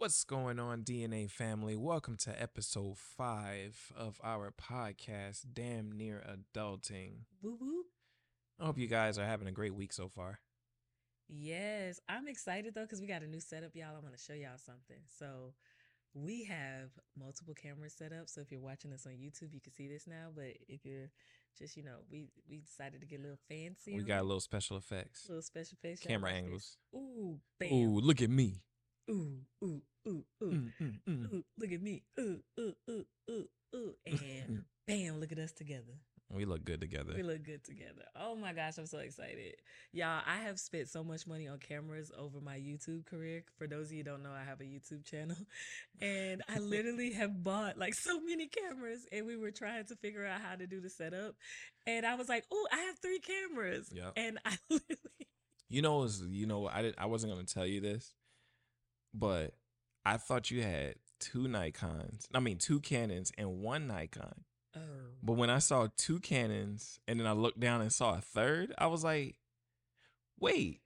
What's going on, DNA family? Welcome to episode five of our podcast, Damn Near Adulting. Woo woo. I hope you guys are having a great week so far. Yes, I'm excited though because we got a new setup, y'all. I want to show y'all something. So we have multiple cameras set up. So if you're watching us on YouTube, you can see this now. But if you're just, you know, we we decided to get a little fancy. We got a little special effects, little special face camera angles. Ooh, bam. Ooh, look at me. Ooh, ooh, ooh, ooh, Mm, mm, mm. ooh. Look at me. Ooh, ooh, ooh, ooh, ooh. And bam, look at us together. We look good together. We look good together. Oh my gosh, I'm so excited. Y'all, I have spent so much money on cameras over my YouTube career. For those of you who don't know, I have a YouTube channel. And I literally have bought like so many cameras and we were trying to figure out how to do the setup. And I was like, oh, I have three cameras. Yep. And I literally You know, was, you know, I did. I wasn't gonna tell you this, but I thought you had two Nikons. I mean, two Canons and one Nikon. Oh. But when I saw two Canons and then I looked down and saw a third, I was like, wait,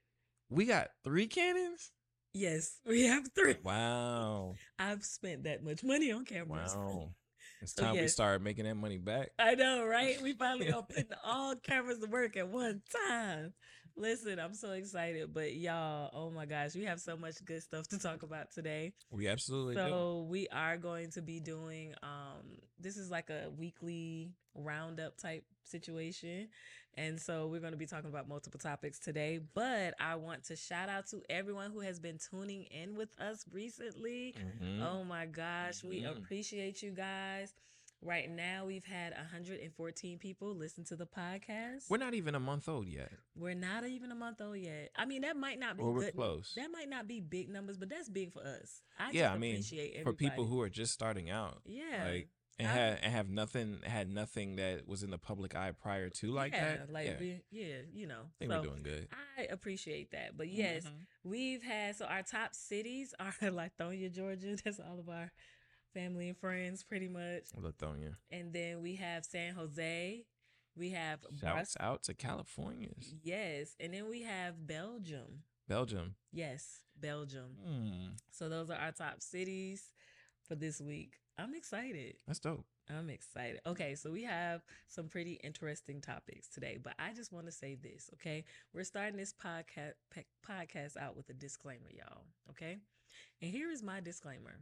we got three Canons? Yes, we have three. Wow. I've spent that much money on cameras. Wow. It's So, time we yes. started making that money back. I know, right? We finally are putting all cameras to work at one time. Listen, I'm so excited. But y'all, oh my gosh, we have so much good stuff to talk about today. We absolutely do. So we are going to be doing um this is like a weekly roundup type situation. And so we're going to be talking about multiple topics today, but I want to shout out to everyone who has been tuning in with us recently. Mhm. Oh my gosh, we Mhm. appreciate you guys. Right now, we've had 114 people listen to the podcast. We're not even a month old yet. We're not even a month old yet. I mean, that might not be Well, we're good. close. That might not be big numbers, but that's big for us. I yeah, just I mean, appreciate for people who are just starting out, yeah, like and I- had and have nothing had nothing that was in the public eye prior to like yeah, that. like yeah, I we, yeah, you know. think So we're doing good. I appreciate that, but yes, Mhm. we've had so our top cities are Lithonia, Georgia. That's all of our family and friends, pretty much. Lithonia. And then we have San Jose. We have Shouts out to Californians. Yes. And then we have Belgium. Belgium. Yes, Belgium. Hmm. So those are our top cities for this week. I'm excited. That's dope. I'm excited. Okay, so we have some pretty interesting topics today, but I just want to say this, okay? We're starting this podcast podcast out with a disclaimer, y'all, okay? And here is my disclaimer.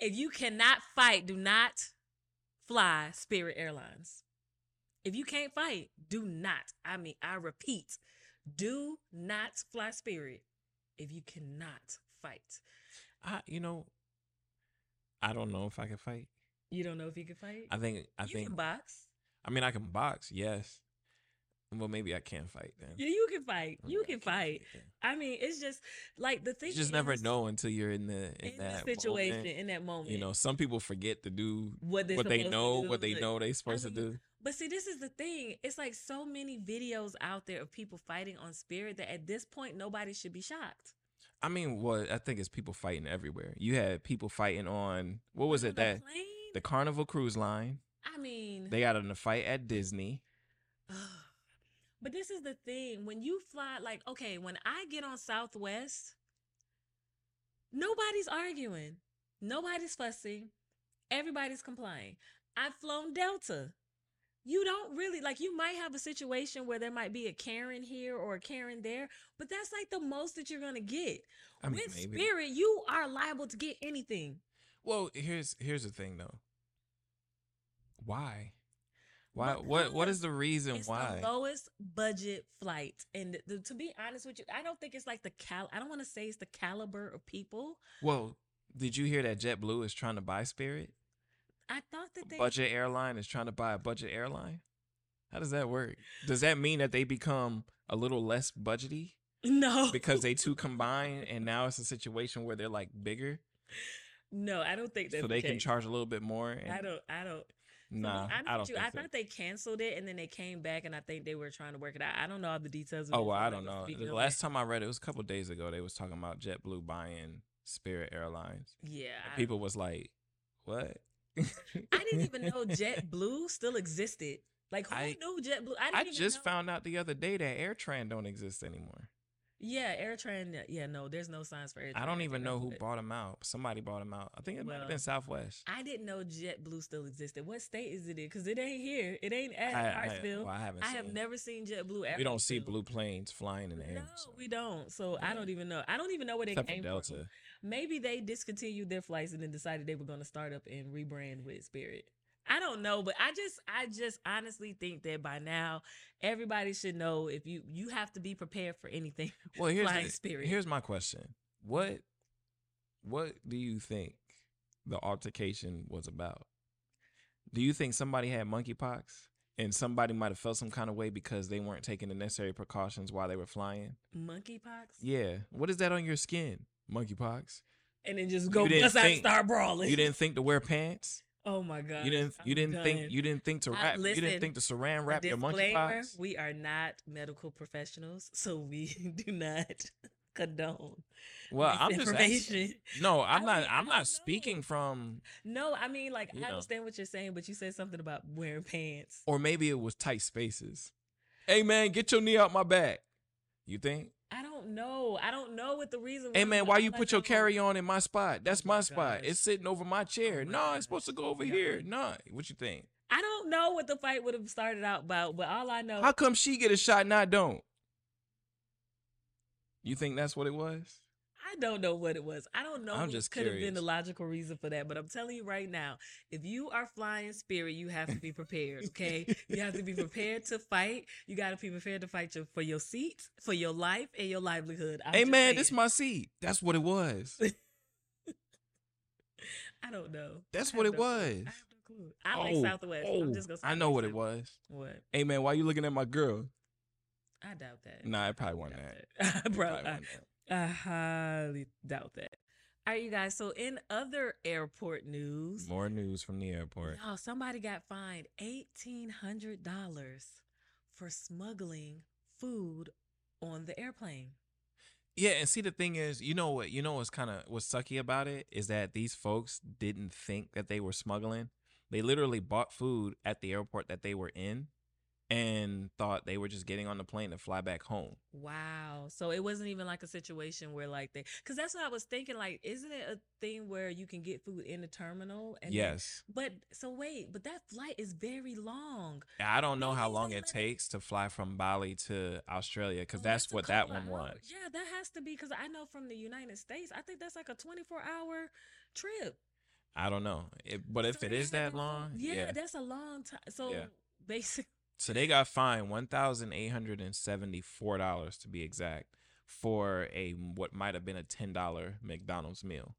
If you cannot fight, do not fly Spirit Airlines. If you can't fight, do not. I mean, I repeat, do not fly Spirit if you cannot fight. I you know, I don't know if I can fight. You don't know if you can fight? I think I you think can box. I mean I can box, yes. Well maybe I can't fight then. Yeah, you can fight. You can can't fight. I mean, it's just like the thing. You just never know until you're in the in, in that the situation moment. in that moment. You know, some people forget to do what, what they know, what they but- know they supposed mean, to do. But see, this is the thing. It's like so many videos out there of people fighting on spirit that at this point nobody should be shocked. I mean, well, I think it's people fighting everywhere. You had people fighting on what was it the that plane? the Carnival Cruise Line? I mean, They got in a fight at Disney. But this is the thing. When you fly, like, okay, when I get on Southwest, nobody's arguing, nobody's fussing, everybody's complying. I've flown Delta. You don't really like you might have a situation where there might be a Karen here or a Karen there, but that's like the most that you're gonna get. I mean, With maybe. Spirit, you are liable to get anything. Well, here's here's the thing though. Why? Why? What? What is the reason It's why? the lowest budget flight, and th- th- to be honest with you, I don't think it's like the cal. I don't want to say it's the caliber of people. Well, did you hear that JetBlue is trying to buy Spirit? I thought that they Budget airline is trying to buy a budget airline. How does that work? Does that mean that they become a little less budgety no because they two combine, and now it's a situation where they're like bigger, no, I don't think that so they can charge a little bit more? And, I don't. I don't. Nah, I don't you, I so. thought they canceled it and then they came back and I think they were trying to work it out. I don't know all the details. Of Oh well, I don't know. The last time I read it, it was a couple days ago. They was talking about JetBlue buying Spirit Airlines. Yeah, People was like, "What?" I didn't even know JetBlue still existed. Like who I- knew JetBlue? I didn't I even just know. found out the other day that AirTran don't exist anymore. Yeah, AirTran. Yeah, no, there's no signs for AirTran. I don't even know who bought them out. Somebody bought them out. I think it might have been Southwest. I didn't know JetBlue still existed. What state is it in? Because it ain't here. It ain't at I, I, well, I haven't. I have seen. never seen JetBlue. We don't see blue planes flying in the air. No, so- we don't. So I don't even know. I don't even know where they Except came Delta. from. Maybe they discontinued their flights and then decided they were going to start up and rebrand with Spirit. I don't know, but I just, I just honestly think that by now everybody should know if you you have to be prepared for anything. Well, here's Flying the- here's my question. What what do you think the altercation was about? Do you think somebody had monkeypox and somebody might have felt some kind of way because they weren't taking the necessary precautions while they were flying? Monkeypox, Yeah. What is that on your skin? Monkeypox. and then just go bust out and start brawling. You didn't think to wear pants? Oh my god! You didn't you I'm didn't done. think you didn't think to I- wrap you didn't think to saran wrap your monkeypox? We are not medical professionals, so we do not condone. Well, I'm just asking. No, I'm I not mean, I'm know. speaking from No, I mean, like, I know. understand what you're saying, but you said something about wearing pants. or maybe it was tight spaces. Hey man, get your knee out my back. You think? I don't know. I don't know what the reason. Hey man, why you put your carry on in my spot? Oh that's Oh my my spot. It's sitting over my chair. Oh no, it's supposed to go over here. No, what you think? I don't know what the fight would have started out about, but all I know. How come she get a shot and I don't? You think that's what it was? I don't know what it was. I don't know. I'm what just could have been the logical reason for that, but I'm telling you right now, if you are flying Spirit, you have to be prepared. Okay, you have to be prepared to fight. You got to be prepared to fight your, for your seat, for your life, and your livelihood. I'm hey man, this my seat. That's what it was. I don't know. That's what it no was. I have no clue. I like Oh, Southwest. oh, I'm just gonna. Say I know what it was. What? Hey man, why you looking at my girl? I doubt that. Nah, I probably wasn't that. that. Bro, I, that. I highly doubt that. All right, you guys. So, in other airport news, More news from the airport. y'all, somebody got fined eighteen hundred dollars for smuggling food on the airplane. Yeah, and see the thing is, you know what, you know what's kind of what's sucky about it is that these folks didn't think that they were smuggling. They literally bought food at the airport that they were in and thought they were just getting on the plane to fly back home. Wow. So it wasn't even like a situation where like they, because that's what I was thinking. Like, isn't it a thing where you can get food in the terminal? And then- yes. but so wait, but that flight is very long. I don't know how long it takes to fly from Bali to Australia because Oh, that's a what that one was. Yeah, that has to be because I know from the United States, I think that's like a 24 hour trip. I don't know. It, but if So it they is that long, yeah, yeah. that's a long time. So Yeah. basically, So they got fined one thousand eight hundred and seventy four dollars to be exact for a what might have been a ten dollar McDonald's meal,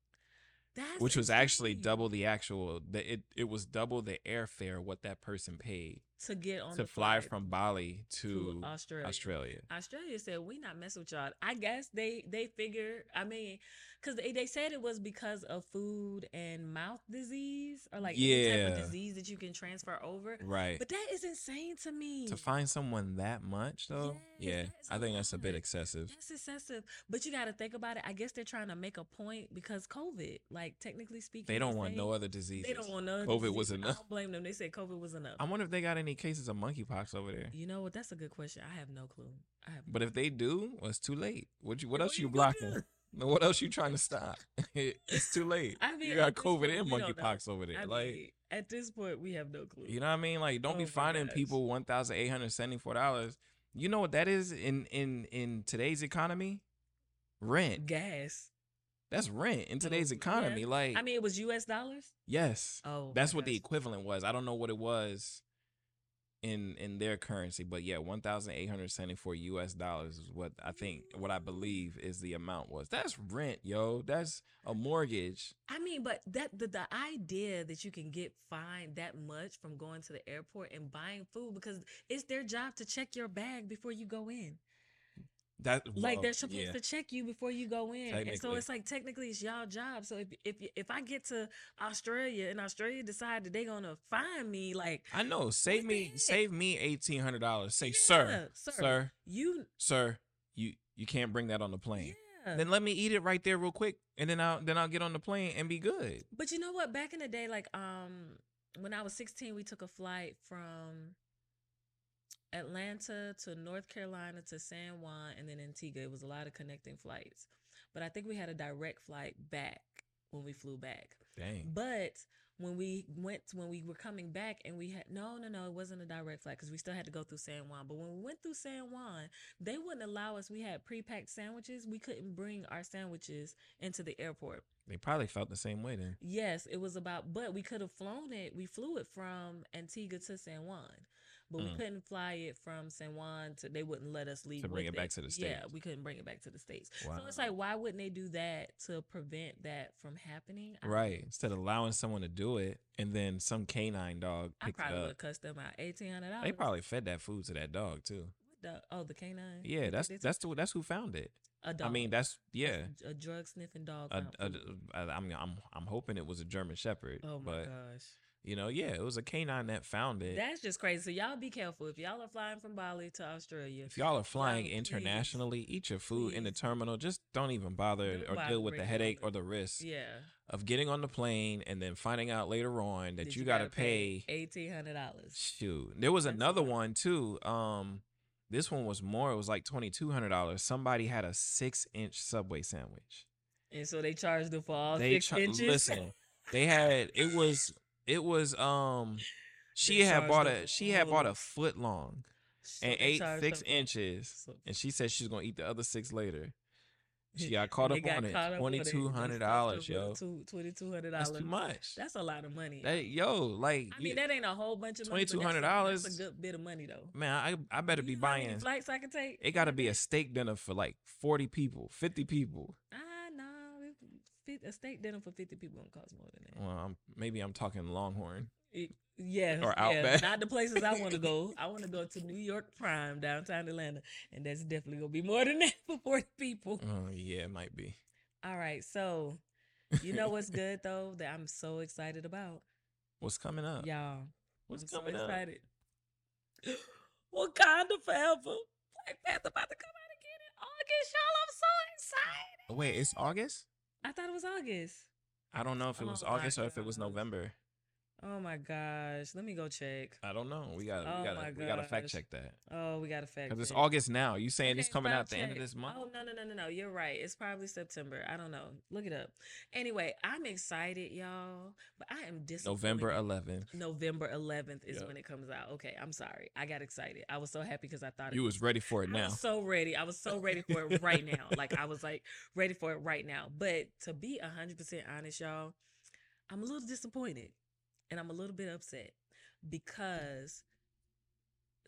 that's which was actually double the actual. The, it it was double the airfare what that person paid to get on to fly from Bali to, Australia. Australia. Australia said we not mess with y'all. I guess they they figure. I mean, because they, they said it was because of foot and mouth disease or like any type Yeah. of disease that you can transfer over. Right. But that is insane to me. to find someone that much though, Yes, yeah, I think that's a bit excessive. That's excessive. But you got to think about it. I guess they're trying to make a point because COVID, like technically speaking, They don't want say- no other diseases. They don't want no. COVID was disease. enough. I don't blame them. They said COVID was enough. I wonder if they got any cases of monkeypox over there. you know what? That's a good question. I have no clue. I have. But if they do, well, it's too late. What you? What What else you you blocking? What else you trying to stop? it's too late. I mean, you got COVID point, and we don't know. monkeypox over there. I like, mean, at this point, we have no clue. you know what I mean? Like, don't Oh be finding gosh. people one thousand eight hundred seventy four dollars. You know what that is in in in today's economy? Rent. gas. That's rent in mm-hmm. today's Oh, economy. yeah. Like, I mean, it was U.S. dollars. yes, Oh, that's what the equivalent was. I don't know what it was in in their currency, but yeah, one thousand eight hundred seventy four U.S. dollars is what I think, what I believe is the amount was. That's rent, yo. That's a mortgage. I mean, but that the, the idea that you can get fined that much from going to the airport and buying food because it's their job to check your bag before you go in. That Like they're supposed yeah. to check you before you go in, and so it's like technically it's y'all job. So if if if I get to Australia and Australia decide that they're gonna find me, like I know. Save me, save me eighteen hundred dollars. Say, Yeah, sir, sir. sir, you, sir, you you can't bring that on the plane. yeah. Then let me eat it right there real quick, and then I'll then I'll get on the plane and be good. But you know what? Back in the day, like um, when I was sixteen, we took a flight from Atlanta to North Carolina to San Juan and then Antigua. It was a lot of connecting flights. But I think we had a direct flight back when we flew back. Dang. But when we went when we were coming back and we had no no no it wasn't a direct flight because we still had to go through San Juan. But when we went through San Juan, they wouldn't allow us. We had pre-packed sandwiches. We couldn't bring our sandwiches into the airport. They probably felt the same way then. Yes, it was about, but we could have flown it. We flew it from Antigua to San Juan, but we Mm. couldn't fly it from San Juan to. They wouldn't let us leave To bring with it back to the states. Yeah, we couldn't bring it back to the states. So it's like, why wouldn't they do that to prevent that from happening? I Right. Instead of allowing someone to do it and then some canine dog I picked it probably would up. them out. Eighteen hundred dollars. They probably fed that food to that dog too. The, oh, the canine. Yeah, that's that's the, that's who found it. a dog. I mean, that's yeah. a drug sniffing dog. A, a, food. I mean, I'm I'm hoping it was a German Shepherd, oh my gosh. You know, yeah, it was a canine that found it. That's just crazy. So y'all be careful if y'all are flying from Bali to Australia. if y'all are flying please, internationally, eat your food in the terminal. Just don't even bother Don't or deal with the headache or the risk Yeah, of getting on the plane and then finding out later on that, you, got to pay. eighteen hundred dollars. Shoot, there was That's another one too. Um, this one was more. It was like twenty two hundred dollars. Somebody had a six inch Subway sandwich. And so they charged them for all they six char- inches. listen. They had it was it was um. She They had bought a she had bought a foot long So and ate six inches, and she said she's gonna eat the other six later. She got caught up got on it. Twenty two hundred dollars, yo. $2,200. That's too much. That's a lot of money. That yo, like I mean, that ain't a whole bunch of money. but that's a- $2,200 That's a good bit of money, though. man, I I better You be know how many buying. flights I can take. It got to be a steak dinner for like forty people, fifty people. Fit- a steak dinner for fifty people gonna cost more than that. Well, I'm, maybe I'm talking Longhorn. It- yes, Or yeah, Outback. not the places I want to go. I want to go to New York Prime, downtown Atlanta, and that's definitely gonna be more than that for forty people. Oh yeah, it might be. All right, so you know what's good though that I'm so excited about, What's coming up? y'all. What's I'm so coming up? excited. Wakanda forever. Black Panther about to come out again in August, y'all. I'm so excited. Wait, it's August. I thought it was August. I don't know if it was Oh August or if it was. November. Oh my gosh. Let me go check. I don't know. We got to Oh we got we got to fact check that Oh, we got to fact. Check. because it's. August now. You saying it's coming out fact the end of this month? Oh no no no no no! You're right. It's probably September. I don't know. Look it up. Anyway, I'm excited, y'all, but I am disappointed. November 11th. November 11th is Yep. when it comes out. Okay, I'm sorry. I got excited. I was so happy because I thought You it was ready for it I now. was so ready. I was so ready for it right now. Like I was like ready for it right now. But to be hundred percent honest, y'all, I'm a little disappointed and I'm a little bit upset because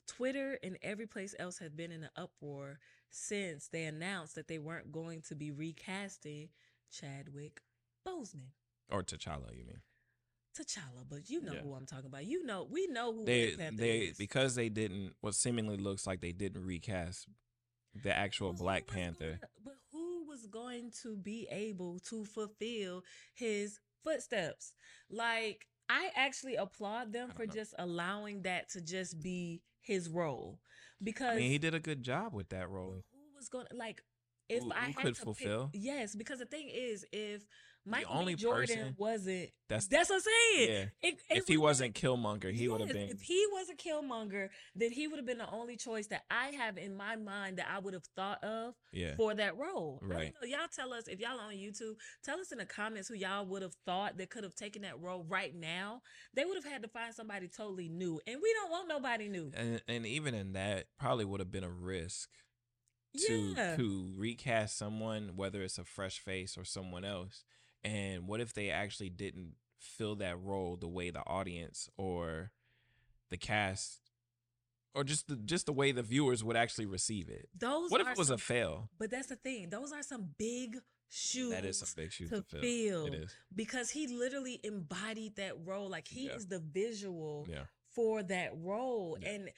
Twitter and every place else has been in an uproar since they announced that they weren't going to be recasting Chadwick Boseman. Or T'Challa, you mean? T'Challa, but you know Yeah. who I'm talking about. You know, we know who They they is. because they didn't what seemingly looks like they didn't recast the actual who Black Panther. gonna- but who was going to be able to fulfill his footsteps? Like, I actually applaud them for know. just allowing that to just be his role. Because I mean, he did a good job with that role. who was going to, like, if Who- I who had could to fulfill? Pick, yes, because the thing is, if Michael only B. Jordan person- wasn't, That's that's what I'm saying. yeah. It- it If he wasn't Killmonger, he would have been. If he was a Killmonger, then he would have been the only choice that I have in my mind that I would have thought of Yeah. for that role. Right. Y'all tell us if y'all on YouTube, tell us in the comments who y'all would have thought that could have taken that role right now. They would have had to find somebody totally new, and we don't want nobody new. And and even in that, probably would have been a risk to yeah, to recast someone, whether it's a fresh face or someone else. And what if they actually didn't fill that role the way the audience or the cast or just the just the way the viewers would actually receive it? those. What if it was some, a fail? But that's the thing; those are some big shoes. That is some big shoes to to fill. fill. It is. because he literally embodied that role. Like he Yeah. is the visual. Yeah. for that role Yeah. and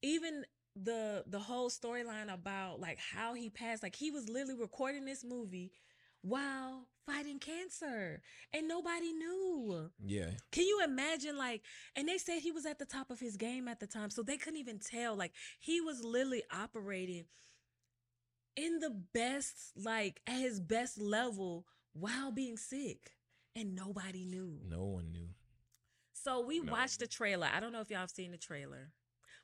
even the the whole storyline about like how he passed like he was literally recording this movie while fighting cancer and nobody knew Yeah. can you imagine like and they said he was at the top of his game at the time so they couldn't even tell like he was literally operating in the best like at his best level while being sick and nobody knew No one knew. so we No. watched the trailer. I don't know if y'all have seen the trailer,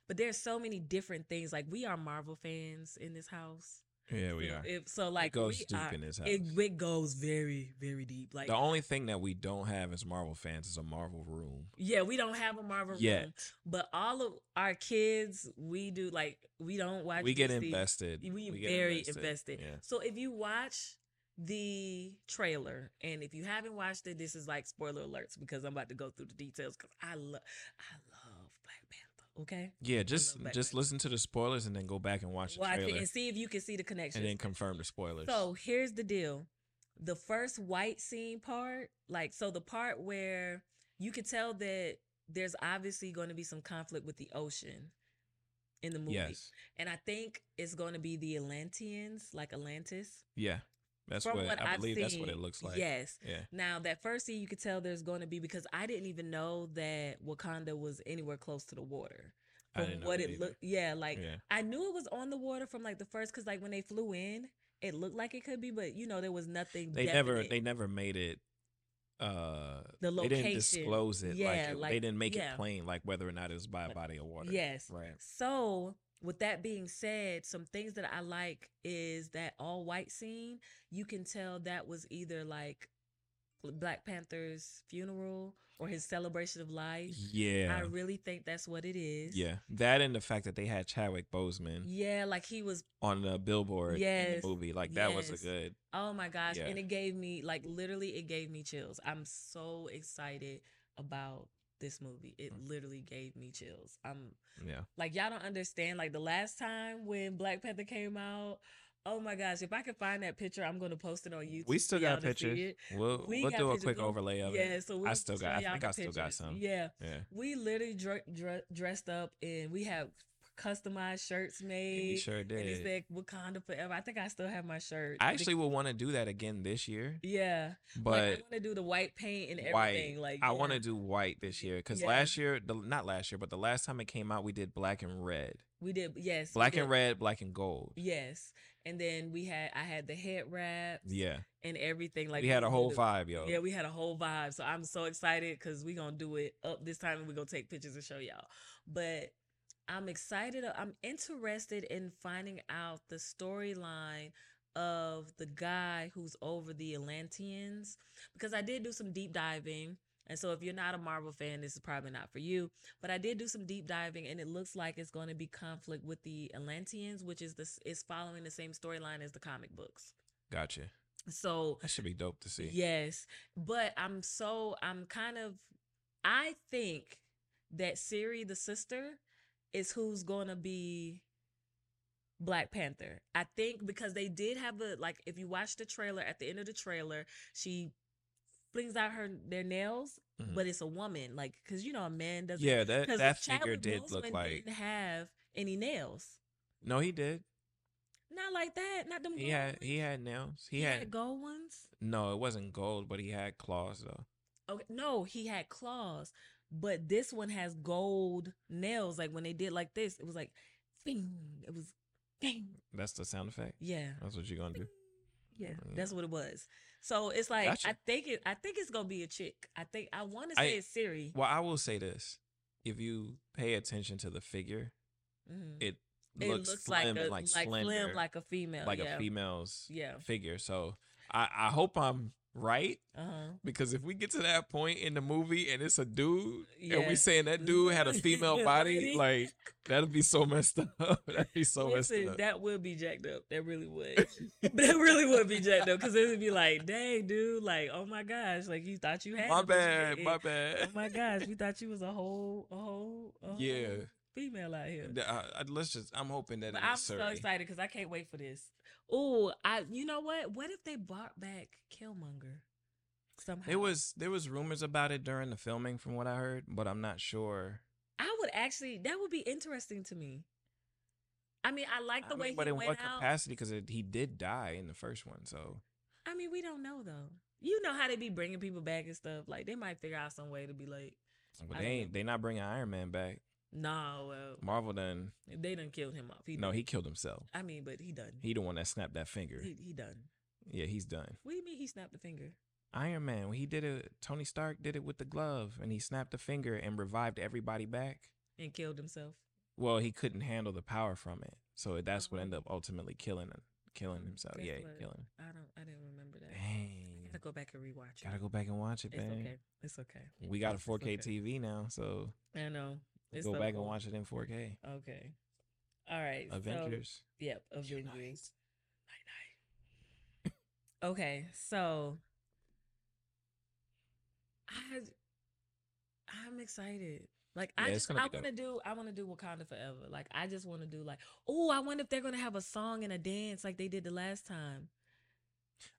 But there's so many different things. Like we are Marvel fans in this house. Yeah, we So are. If, so like it goes we deep are- in this house. It, it goes very, very deep. Like the only thing that we don't have as Marvel fans is a Marvel room. yeah, we don't have a Marvel Yet. room, but all of our kids, we do like we don't watch. we get DC. invested. We, get very invested. Yeah. So if you watch the trailer, and if you haven't watched it, this is like spoiler alerts because I'm about to go through the details because I love, I love Black Panther. Okay, Yeah, just just listen to the spoilers and then go back and watch the watch it trailer and see if you can see the connection. and then confirm the spoilers. So here's the deal. The first white scene part, like so the part where you could tell that there's obviously going to be some conflict with the ocean in the movie. yes, And I think it's going to be the Atlanteans, like Atlantis. yeah, that's From what, what I I've believe. That's what seen, it looks like. Yes. yeah. Now that first scene you could tell there's going to be because I didn't even know that Wakanda was anywhere close to the water. From what it looked yeah, like yeah. I knew it was on the water from like the first because like when they flew in, it looked like it could be, but you know there was nothing. They never they never made it. Uh, The location. they didn't disclose it. Yeah, like, it- like- they didn't make yeah. it plain, like whether or not it was by a body of water. Yes. right. So with that being said, some things that I like is that all white scene. You can tell that was either like Black Panther's funeral or his celebration of life. Yeah, I really think that's what it is. yeah. That and the fact that they had Chadwick Boseman Yeah, like he was on the billboard in Yes, the movie, like that was a good. Oh my gosh. Yeah. And it gave me like literally it gave me chills. I'm so excited about this movie. It Mm. literally gave me chills. I'm Yeah, like y'all don't understand. Like the last time when Black Panther came out, oh my gosh, if I could find that picture, I'm gonna post it on YouTube. we still got pictures. We'll We we'll do a quick overlay of Yeah, it. so we'll still got- I think I still got some. Yeah, Yeah, we literally dr- dr- dressed up and we have customized shirts we made. sure And it did. said Wakanda forever. I think I still have my shirt. I actually will want to do that again this year, yeah. like, but I want to do the white paint and white. everything. Like I want to do white this year because Yeah. last year, the not last year, but the last time it came out, we did black and red, We did yes. black did. and red, black and gold. Yes, and then we had I had the head wrap Yeah, and everything. Like we had a whole the- vibe, yo. Yeah, we had a whole vibe. So I'm so excited because we're gonna do it up this time and we gonna take pictures and show y'all. But I'm excited. I'm interested in finding out the storyline of the guy who's over the Atlanteans because I did do some deep diving. And so if you're not a Marvel fan, this is probably not for you. But I did do some deep diving and it looks like it's going to be conflict with the Atlanteans, which is this is following the same storyline as the comic books. Gotcha. So That should be dope to see. Yes, but I'm so I'm kind of I think that Shuri the sister is who's going to be Black Panther. I think because they did have a like if you watch the trailer at the end of the trailer, she flings out her their nails, Mhm. but it's a woman like cuz you know a man doesn't Yeah, that that figure did look Boseman like. didn't have any nails. No, he did. Not like that, not them He had ones. he had nails. He, He had, had gold ones. no. It wasn't gold, but he had claws though. Okay, no, he had claws, but this one has gold nails. Like when they did like this, it was like, bing. It was, bing. That's the sound effect. Yeah, That's what you're gonna do. yeah, Yeah. that's what it was. So it's like Gotcha. I think it. I think it's gonna be a chick. I think I want to I- say it's Shuri. Well, I will say this: if you pay attention to the figure, Mhm. it It looks, looks slim like a like, like, slender, slim, like a female. like yeah. a female's Yeah. figure. So I, I hope I'm right Uh huh. because if we get to that point in the movie and it's a dude and Yeah. we saying that dude had a female body, like that'd be so messed up. that'd be so Listen, messed up. that would be jacked up. That really would. that really would be jacked up because it would be like, dang, dude, like, oh my gosh, like you thought you had. my it, but you bad, my bad. Oh my gosh, we thought you was a whole, a whole, a Yeah. female out here. Uh, let's just. I'm hoping that I'm so excited because I can't wait for this. Oh, I, you know what? What if they brought back Killmonger somehow? It was there was rumors about it during the filming, from what I heard, but I'm not sure. I would actually. That would be interesting to me. I mean, I like the I way mean, but in what out. capacity? Because he did die in the first one, so I mean, we don't know though. You know how they be bringing people back and stuff. Like they might figure out some way to be like, but I they ain't they not bringing Iron Man back. Nah, well, Marvel done. they done killed him off. He No, done. he killed himself. I mean, but he done. He the one that snapped that finger. He, he done. Yeah, he's done. What do you mean he snapped the finger? Iron Man, when he did it, Tony Stark did it with the glove, and he snapped the finger and revived everybody back. and killed himself. well, he couldn't handle the power from it, so that's what Uh-huh. ended up ultimately killing him, killing himself. Yeah, what? killing. I don't. I didn't remember that. Dang, I Gotta go back and rewatch it. gotta go back and watch it, It's man. okay. It's okay. We got a 4K okay. TV now, so I know. It's go back and watch it in 4K. Okay. All right. so- yep. Avengers. Night night. okay, so I I'm excited. Like I Yeah, it's just I want to do I want to do Wakanda forever. Like I just want to do like oh I wonder if they're gonna have a song and a dance like they did the last time.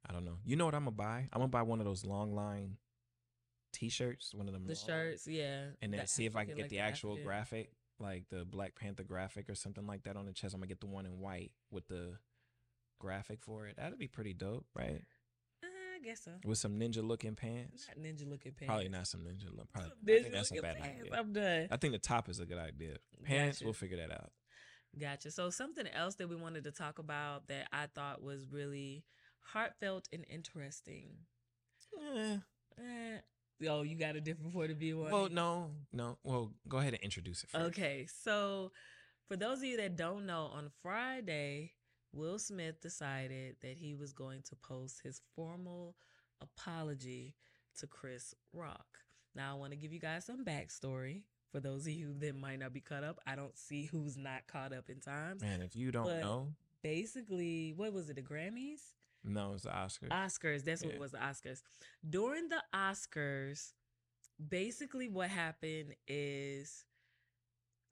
I don't know. You know what I'm gonna buy? I'm gonna buy one of those long line T-shirts, one of them. The long- shirts, yeah. and then the see if I can get like the actual African. graphic, like the Black Panther graphic or something like that on the chest. I'm gonna get the one in white with the graphic for it. That'd be pretty dope, right? Uh, I guess so. With some ninja looking pants. Not ninja looking pants. Probably not some ninja look. Probably, I Ninja think that's a bad pants. idea. I'm done. I think the top is a good idea. Pants, Gotcha. we'll figure that out. Gotcha. So something else that we wanted to talk about that I thought was really heartfelt and interesting. Eh, Eh, oh, you got a different point of view on well, it? no, no. Well, go ahead and introduce it first. Okay, so for those of you that don't know, on Friday, Will Smith decided that he was going to post his formal apology to Chris Rock. Now, I want to give you guys some backstory for those of you that might not be caught up. I don't see who's not caught up in times. Man, if you don't But- know, Basically, what was it, the Grammys? No, it's the Oscars. Oscars. That's what it was. The Oscars. During the Oscars, basically what happened is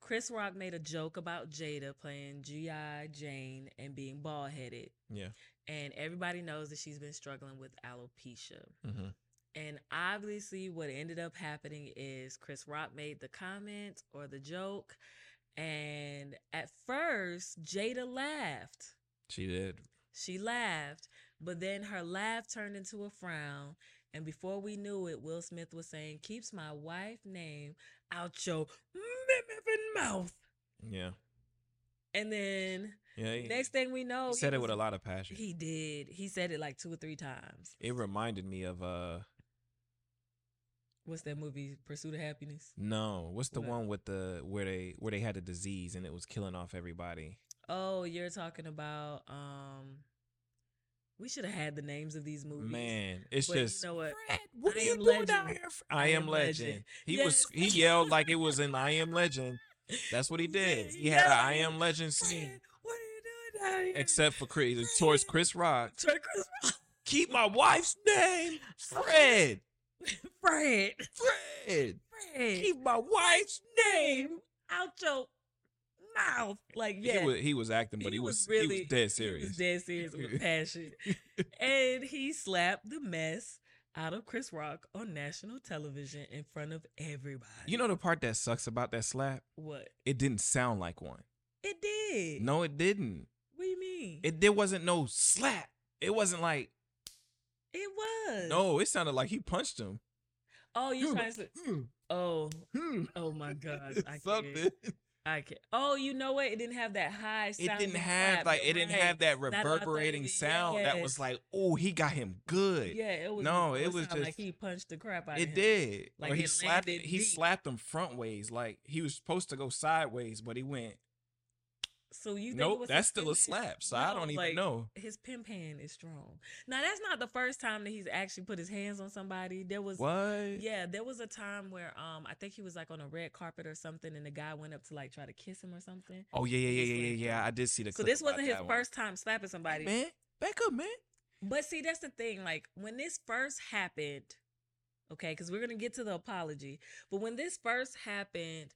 Chris Rock made a joke about Jada playing G.I. Jane and being bald headed. yeah. And everybody knows that she's been struggling with alopecia. hmm And obviously, what ended up happening is Chris Rock made the comment or the joke. And at first, Jada laughed. She did. She laughed, but then her laugh turned into a frown. And before we knew it, Will Smith was saying, Keeps my wife name out your mouth. Yeah. And then Yeah. He, next thing we know, he said it was- with a lot of passion. He did. He said it like two or three times. it reminded me of uh What's that movie, Pursuit of Happiness? no, what's the What? one with the where they where they had a disease and it was killing off everybody. Oh, you're talking about um we should have had the names of these movies. Man, it's But you just know what? Fred, what I are you Am doing down Legend. here? I, am legend. He was he yelled like it was in I am legend. That's what he did. He had an I am legend Fred, scene. what are you doing down here? Except for Chris, towards Chris Rock. Toward Chris Rock. Keep my wife's name, Fred. Fred. Fred. Fred. Keep my wife's name. out your mouth. Like, yeah. He was he was acting, but he, was, he was dead He serious. was dead serious with passion. and he slapped the mess out of Chris Rock on national television in front of everybody. You know the part that sucks about that slap? what? It didn't sound like one. It did. No, it didn't. What do you mean? It there wasn't no slap. It wasn't like It was. no. It sounded like he punched him. Oh, you Hmm. trying to say, Hmm, oh, hmm. oh my gosh. I can't. I can't. Oh, you know what? It didn't have that high It didn't have slap. like it You're didn't have that reverberating authentic. sound that was like, oh, he got him good. Yeah, it was. No, it was sound like just- he punched the crap out of It him. did. Like or he slapped he deep. slapped him front ways. Like he was supposed to go sideways, but he went. So you think Nope, that's still a slap. So I don't even like, know. His pimp hand is strong. Now that's not the first time that he's actually put his hands on somebody. There was What? Yeah, there was a time where um I think he was like on a red carpet or something, and the guy went up to like try to kiss him or something. Oh yeah, yeah, yeah, yeah, yeah, yeah. I did see the. So this wasn't his first time slapping somebody. Man, back up, man. But see, that's the thing. Like when this first happened, okay, because we're gonna get to the apology. But when this first happened,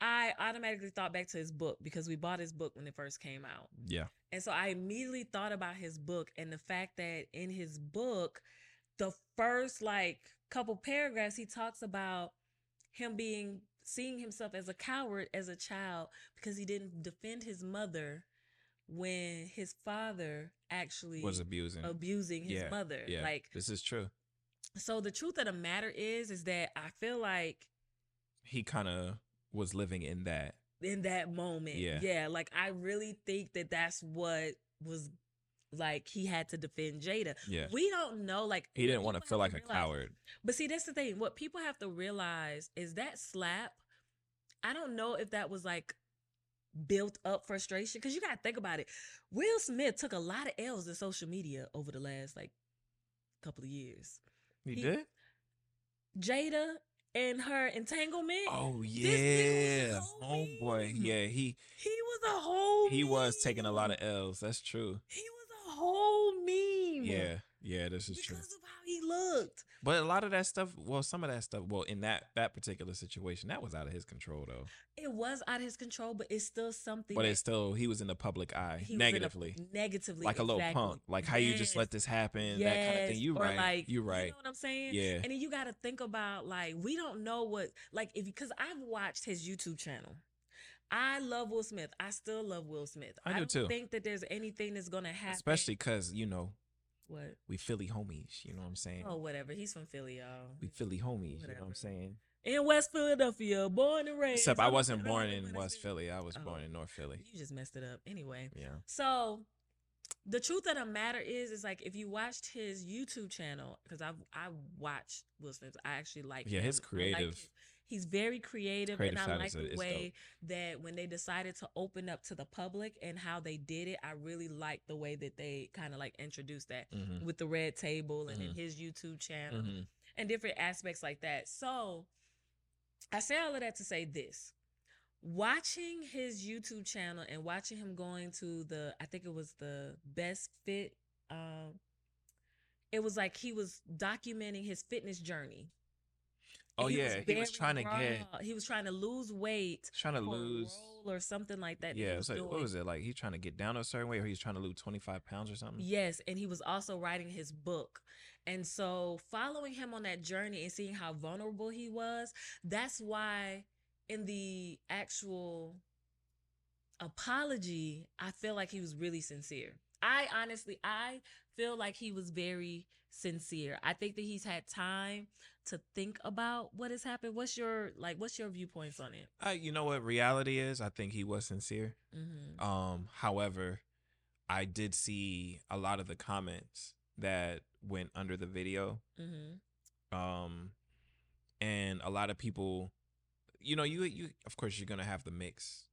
I automatically thought back to his book because we bought his book when it first came out. Yeah. And so I immediately thought about his book and the fact that in his book, the first like couple paragraphs, he talks about him being seeing himself as a coward as a child because he didn't defend his mother when his father actually Was abusing. abusing his Yeah, mother. yeah, Like this is true. so the truth of the matter is is that I feel like He kind of was living in that. in that moment. Yeah. Yeah. Like I really think that that's what was like he had to defend Jada. Yeah. We don't know. Like He didn't want to feel like a coward. But see, that's the thing. What people have to realize is that slap I don't know if that was like built up frustration because you got to think about it. Will Smith took a lot of L's in social media over the last like couple of years. He, He- did. Jada and her entanglement. Oh yeah, homeboy. Yeah, he He was a whole. he was taking a lot of L's. That's true. He whole meme. Yeah, yeah, this is because true. of how he looked. But a lot of that stuff, well, some of that stuff, well, in that that particular situation, that was out of his control though. It was out of his control, but it's still something. But it's still he was in the public eye he was a- negatively, negatively, like a little exactly. punk. Like how you just let this happen, that kind of thing. Yes, You or right. Like, you right. You know what I'm saying? Yeah. And then you got to think about like we don't know what like if because I've watched his YouTube channel. I love Will Smith. I still love Will Smith. I do don't too. think that there's anything that's gonna happen. Especially because you know what? we Philly homies. You know what I'm saying? Oh, whatever. He's from Philly, y'all. We Philly homies. You know what I'm saying? In West Philadelphia, born and raised. Except I wasn't born in West Philly. I was Oh. born in North Philly. You just messed it up. Anyway. Yeah. So the truth of the matter is, is like if you watched his YouTube channel, because I've I watched Will Smith, I actually like Yeah, his I like creative- his- he's very creative, creative and I like the is dope. way that when they decided to open up to the public and how they did it. I really like the way that they kind of like introduced that hmm with the red table and in Mhm. his YouTube channel hmm and different aspects like that. So I say all of that to say this. Watching his YouTube channel and watching him going to the I think it was the best fit um it was like he was documenting his fitness journey. Oh And yeah, he was trying to get, he was trying to lose weight trying to lose. or something like that. that Yeah, was so what was it like? He's trying to get down a certain way, or he's trying to lose 25 pounds or something. Yes, and he was also writing his book. And so following him on that journey and seeing how vulnerable he was, that's why in the actual apology, I feel like he was really sincere. I honestly I feel like he was very sincere. I think that he's had time to think about what has happened. What's your like what's your viewpoints on it? I, you know what reality is? I think he was sincere. Mhm. Um, however, I did see a lot of the comments that went under the video. Mhm. Um, and a lot of people, you know, you you of course you're gonna have the mix.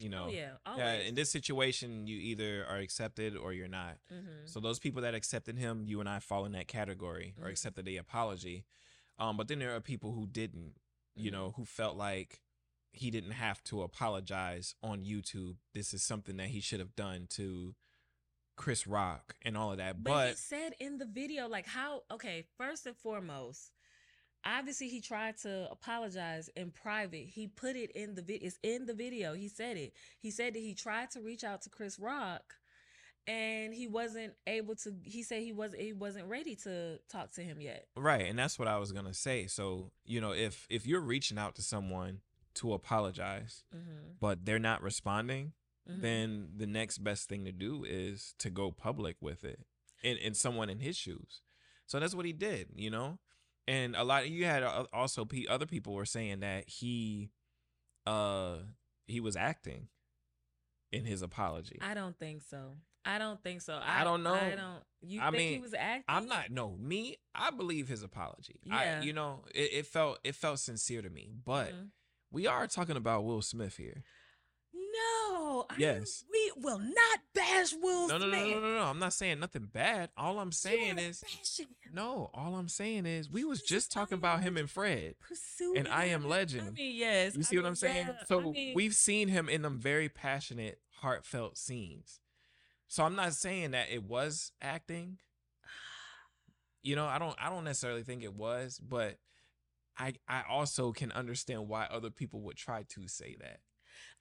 You know, Oh yeah. yeah. In this situation, you either are accepted or you're not. Mhm. So those people that accepted him, you and I fall in that category or Mhm. accepted the apology. Um, but then there are people who didn't, you Mhm. know, who felt like he didn't have to apologize on YouTube. This is something that he should have done to Chris Rock and all of that. But, But, he said in the video, like how okay, first and foremost, obviously he tried to apologize in private. He put it in the video. It's in the video. He said it. He said that he tried to reach out to Chris Rock and he wasn't able to he said he was he wasn't ready to talk to him yet. right, and that's what I was gonna say. So, you know, if if you're reaching out to someone to apologize, Mm-hmm. but they're not responding, then the next best thing to do is to go public with it and, in someone in his shoes. So that's what he did, you know? And a lot of, you had uh, also other people were saying that he uh he was acting in his apology. I don't think so. I don't think so. I don't know. I don't. You I think he mean, was acting? I'm not no me. I believe his apology. I Yeah. you know it, it felt it felt sincere to me. But Mhm. we are talking about Will Smith here. No. Yes. We will not bash Will No, no, no, no, no, no. I'm not saying nothing bad. All I'm saying is no. All I'm saying is we was just talking about him and Fred. And I Am. Legend. I mean, yes. You see what I'm saying? So we've seen him in them very passionate, heartfelt scenes. So I'm not saying that it was acting. You know, I don't I don't necessarily think it was, but I I also can understand why other people would try to say that.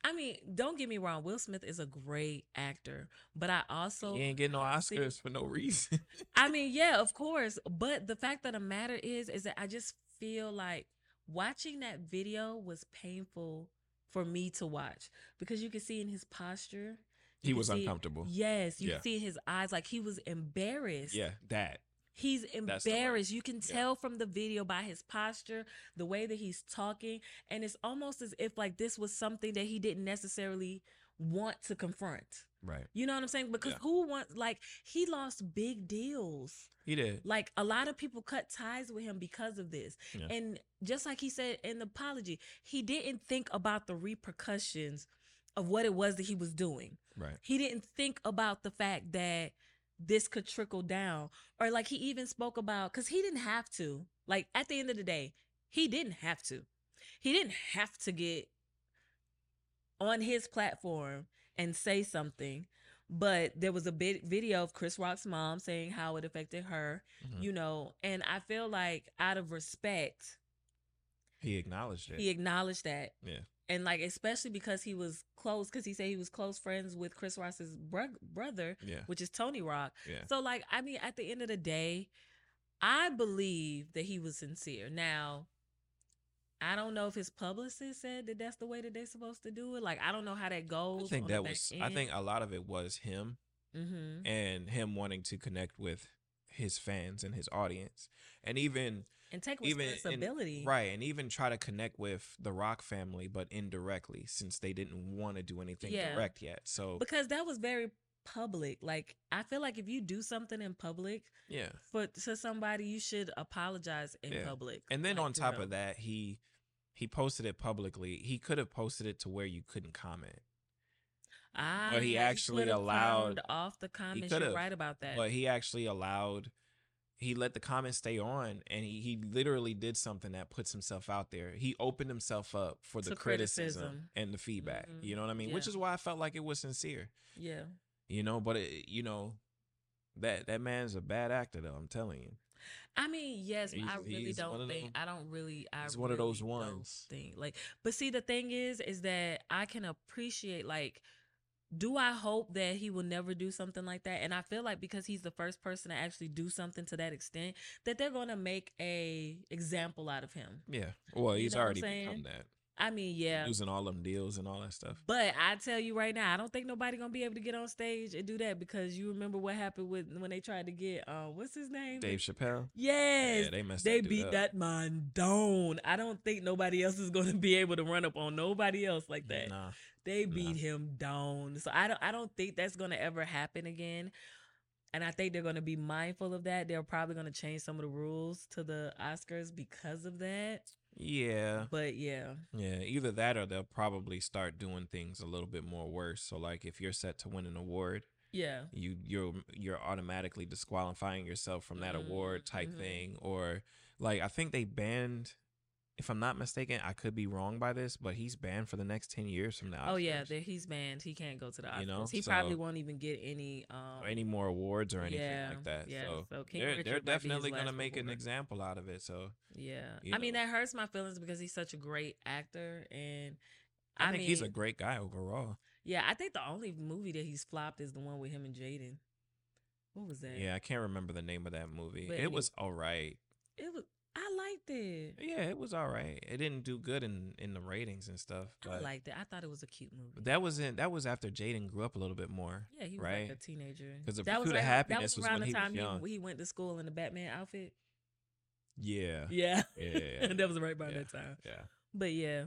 I mean, don't get me wrong. Will Smith is a great actor, but I also, he ain't getting no Oscars for no reason. I mean, yeah, of course. But the fact of the matter is, is that I just feel like watching that video was painful for me to watch because you can see in his posture. he was see- uncomfortable. Yes, you Yeah. see his eyes like he was embarrassed. Yeah, that. He's That's the word. embarrassed. You can Yeah. tell from the video by his posture, the way that he's talking, and it's almost as if like this was something that he didn't necessarily want to confront. Right. You know what I'm saying? Because Yeah. who wants like he lost big deals. He did. Like a lot of people cut ties with him because of this. Yeah. And just like he said in the apology, he didn't think about the repercussions of what it was that he was doing. Right. He didn't think about the fact that this could trickle down. Or like he even spoke about cuz he didn't have to. Like at the end of the day, he didn't have to. He didn't have to get on his platform and say something. But there was a big video of Chris Rock's mom saying how it affected her, Mhm. you know, and I feel like out of respect, He acknowledged it. he acknowledged that. Yeah. And like especially because he was close cuz he said he was close friends with Chris Rock's bro- brother, yeah. which is Tony Rock. Yeah. So like I mean at the end of the day, I believe that he was sincere. Now, I don't know if his publicist said that that's the way that they're supposed to do it. Like I don't know how that goes. I think that was. I think a lot of it was him hmm and him wanting to connect with his fans and his audience, and even and take even in- responsibility. right, and even try to connect with the Rock family, but indirectly, since they didn't want to do anything Yeah. direct yet. So Because that was very public. Like I feel like if you do something in public yeah, for to somebody, you should apologize in Yeah. public. and then Like, on you top know. of that, he he posted it publicly. He could have posted it to where you couldn't comment. ah, but he actually allowed- off the comments. You're right about that. but he actually allowed he let the comments stay on and he, he literally did something that puts himself out there he opened himself up for the criticism, criticism. and the feedback Mhm. you know what i mean which is why i felt like it was sincere yeah. you know but it, you know that that man's a bad actor though i'm telling you I mean, yes, I really don't think. them- I don't really. I he's one of those ones. Think like, but see, the thing is, is that I can appreciate. Like, do I hope that he will never do something like that? And I feel like because he's the first person to actually do something to that extent, that they're going to make a example out of him. yeah well You he's know already become that I mean, yeah. losing all them deals and all that stuff But I tell you right now, I don't think nobody gonna be able to get on stage and do that because you remember what happened with when they tried to get uh what's his name? dave chappelle Yes. yeah they messed they that beat up. that man down. I don't think nobody else is going to be able to run up on nobody else like that. nah They Nah. beat him down. So I don't I don't think that's going to ever happen again. And I think they're going to be mindful of that. They're probably going to change some of the rules to the Oscars because of that. Yeah But yeah. Yeah, either that or they'll probably start doing things a little bit more worse. So like if you're set to win an award, Yeah. you you're you're automatically disqualifying yourself from that award type Mhm. thing or like I think they banned if I'm not mistaken, I could be wrong by this, but he's banned for the next 10 years from the Oscars. Oh yeah, he's banned. He can't go to the Oscars. You know, he probably won't even get any um any more awards or anything yeah, like that. yeah, so, so King they're, they're might be his definitely going to last make an example out of it. So Yeah. you I mean, that hurts my feelings because he's such a great actor. And I, I, think mean, he's a great guy overall. yeah, I think the only movie that he's flopped is the one with him and Jaden. What was that? Yeah, I can't remember the name of that movie. But it was all right. It was, I liked it. Yeah, it was all right. It didn't do good in in the ratings and stuff. I liked it. I thought it was a cute movie. that was in that was after Jaden grew up a little bit more. yeah, he was right? like a teenager. 'Cause the that was Pursuit of right- Happiness that was around when the he was time young. he, he went to school in the Batman outfit. Yeah. Yeah. Yeah. that was right by Yeah. that time. Yeah. But yeah.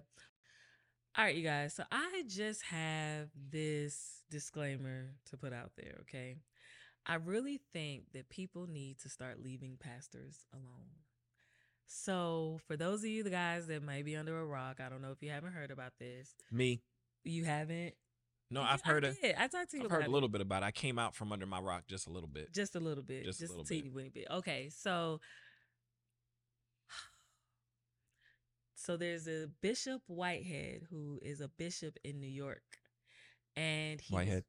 All right, you guys. So I just have this disclaimer to put out there, okay? I really think that people need to start leaving pastors alone. So, for those of you the guys that might be under a rock, I don't know if you haven't heard about this. Me. You haven't? No, I've heard it. I talked to you I've heard a it. little bit about it. I came out from under my rock just a little bit. Just a little bit. Just Just, a little teeny bit. Okay, so so there's a Bishop Whitehead who is a bishop in New York, and he Whitehead,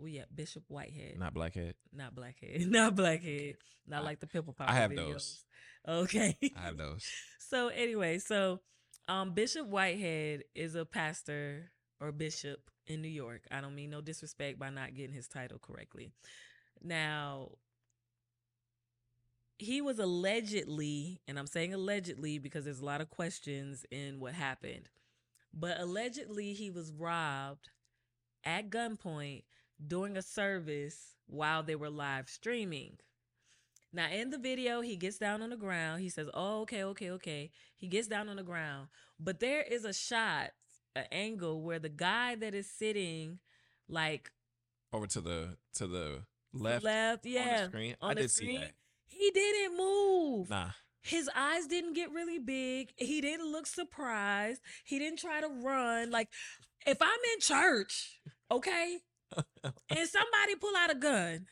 well, yeah, Bishop Whitehead, not blackhead. not blackhead, not blackhead, not I- like the pimple popper. I have videos. those. Okay, I have those. so anyway, so um Bishop Whitehead is a pastor or bishop in New York. I don't mean no disrespect by not getting his title correctly. Now he was allegedly, and I'm saying allegedly because there's a lot of questions in what happened. But allegedly he was robbed at gunpoint during a service while they were live streaming. Now, in the video, he gets down on the ground. He says, Oh, okay, okay, okay. He gets down on the ground. But there is a shot, an angle where the guy that is sitting like over to the to the left, left, on yeah, the screen. on I the did screen. see that. He didn't move. Nah, His eyes didn't get really big. He didn't look surprised. He didn't try to run. Like, if I'm in church, okay, and somebody pull out a gun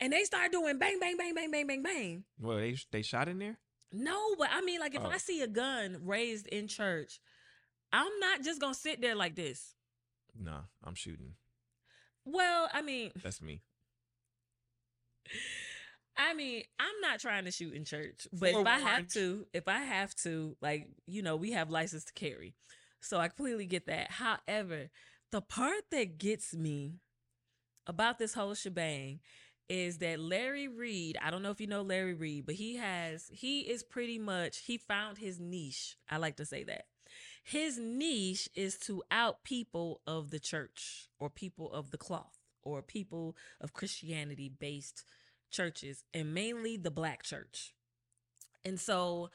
and they start doing bang, bang, bang, bang, bang, bang, bang. well they they shot in there. No, but I mean, like, if Oh. I see a gun raised in church, I'm not just gonna sit there like this. Nah, I'm shooting. Well, I mean, That's me. I mean, I'm not trying to shoot in church, but Four if I have to, if I have to, like, you know, we have license to carry. So I completely get that. However, the part that gets me about this whole shebang is that Larry Reid, I don't know if you know Larry Reid, but he has, he is pretty much, he found his niche. I like to say that. His niche is to out people of the church or people of the cloth or people of Christianity based churches and mainly the black church. And so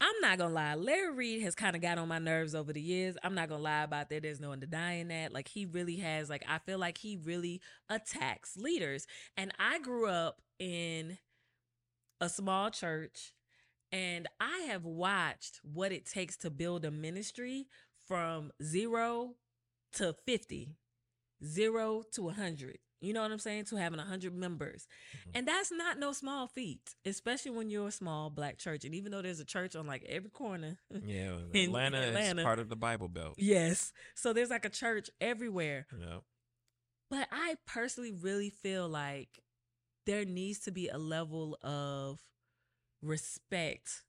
I'm not gonna lie, Larry Reid has kind of got on my nerves over the years. I'm not gonna lie about that. There's no one denying that. Like he really has, like, I feel like he really attacks leaders. And I grew up in a small church and I have watched what it takes to build a ministry from zero to 50, zero to 100. You know what I'm saying? To having 100 members. Mhm. And that's not no small feat, especially when you're a small black church. And even though there's a church on like every corner, Yeah, In Atlanta, Atlanta. is part of the Bible Belt. yes. So there's like a church everywhere. Yep. But I personally really feel like there needs to be a level of respect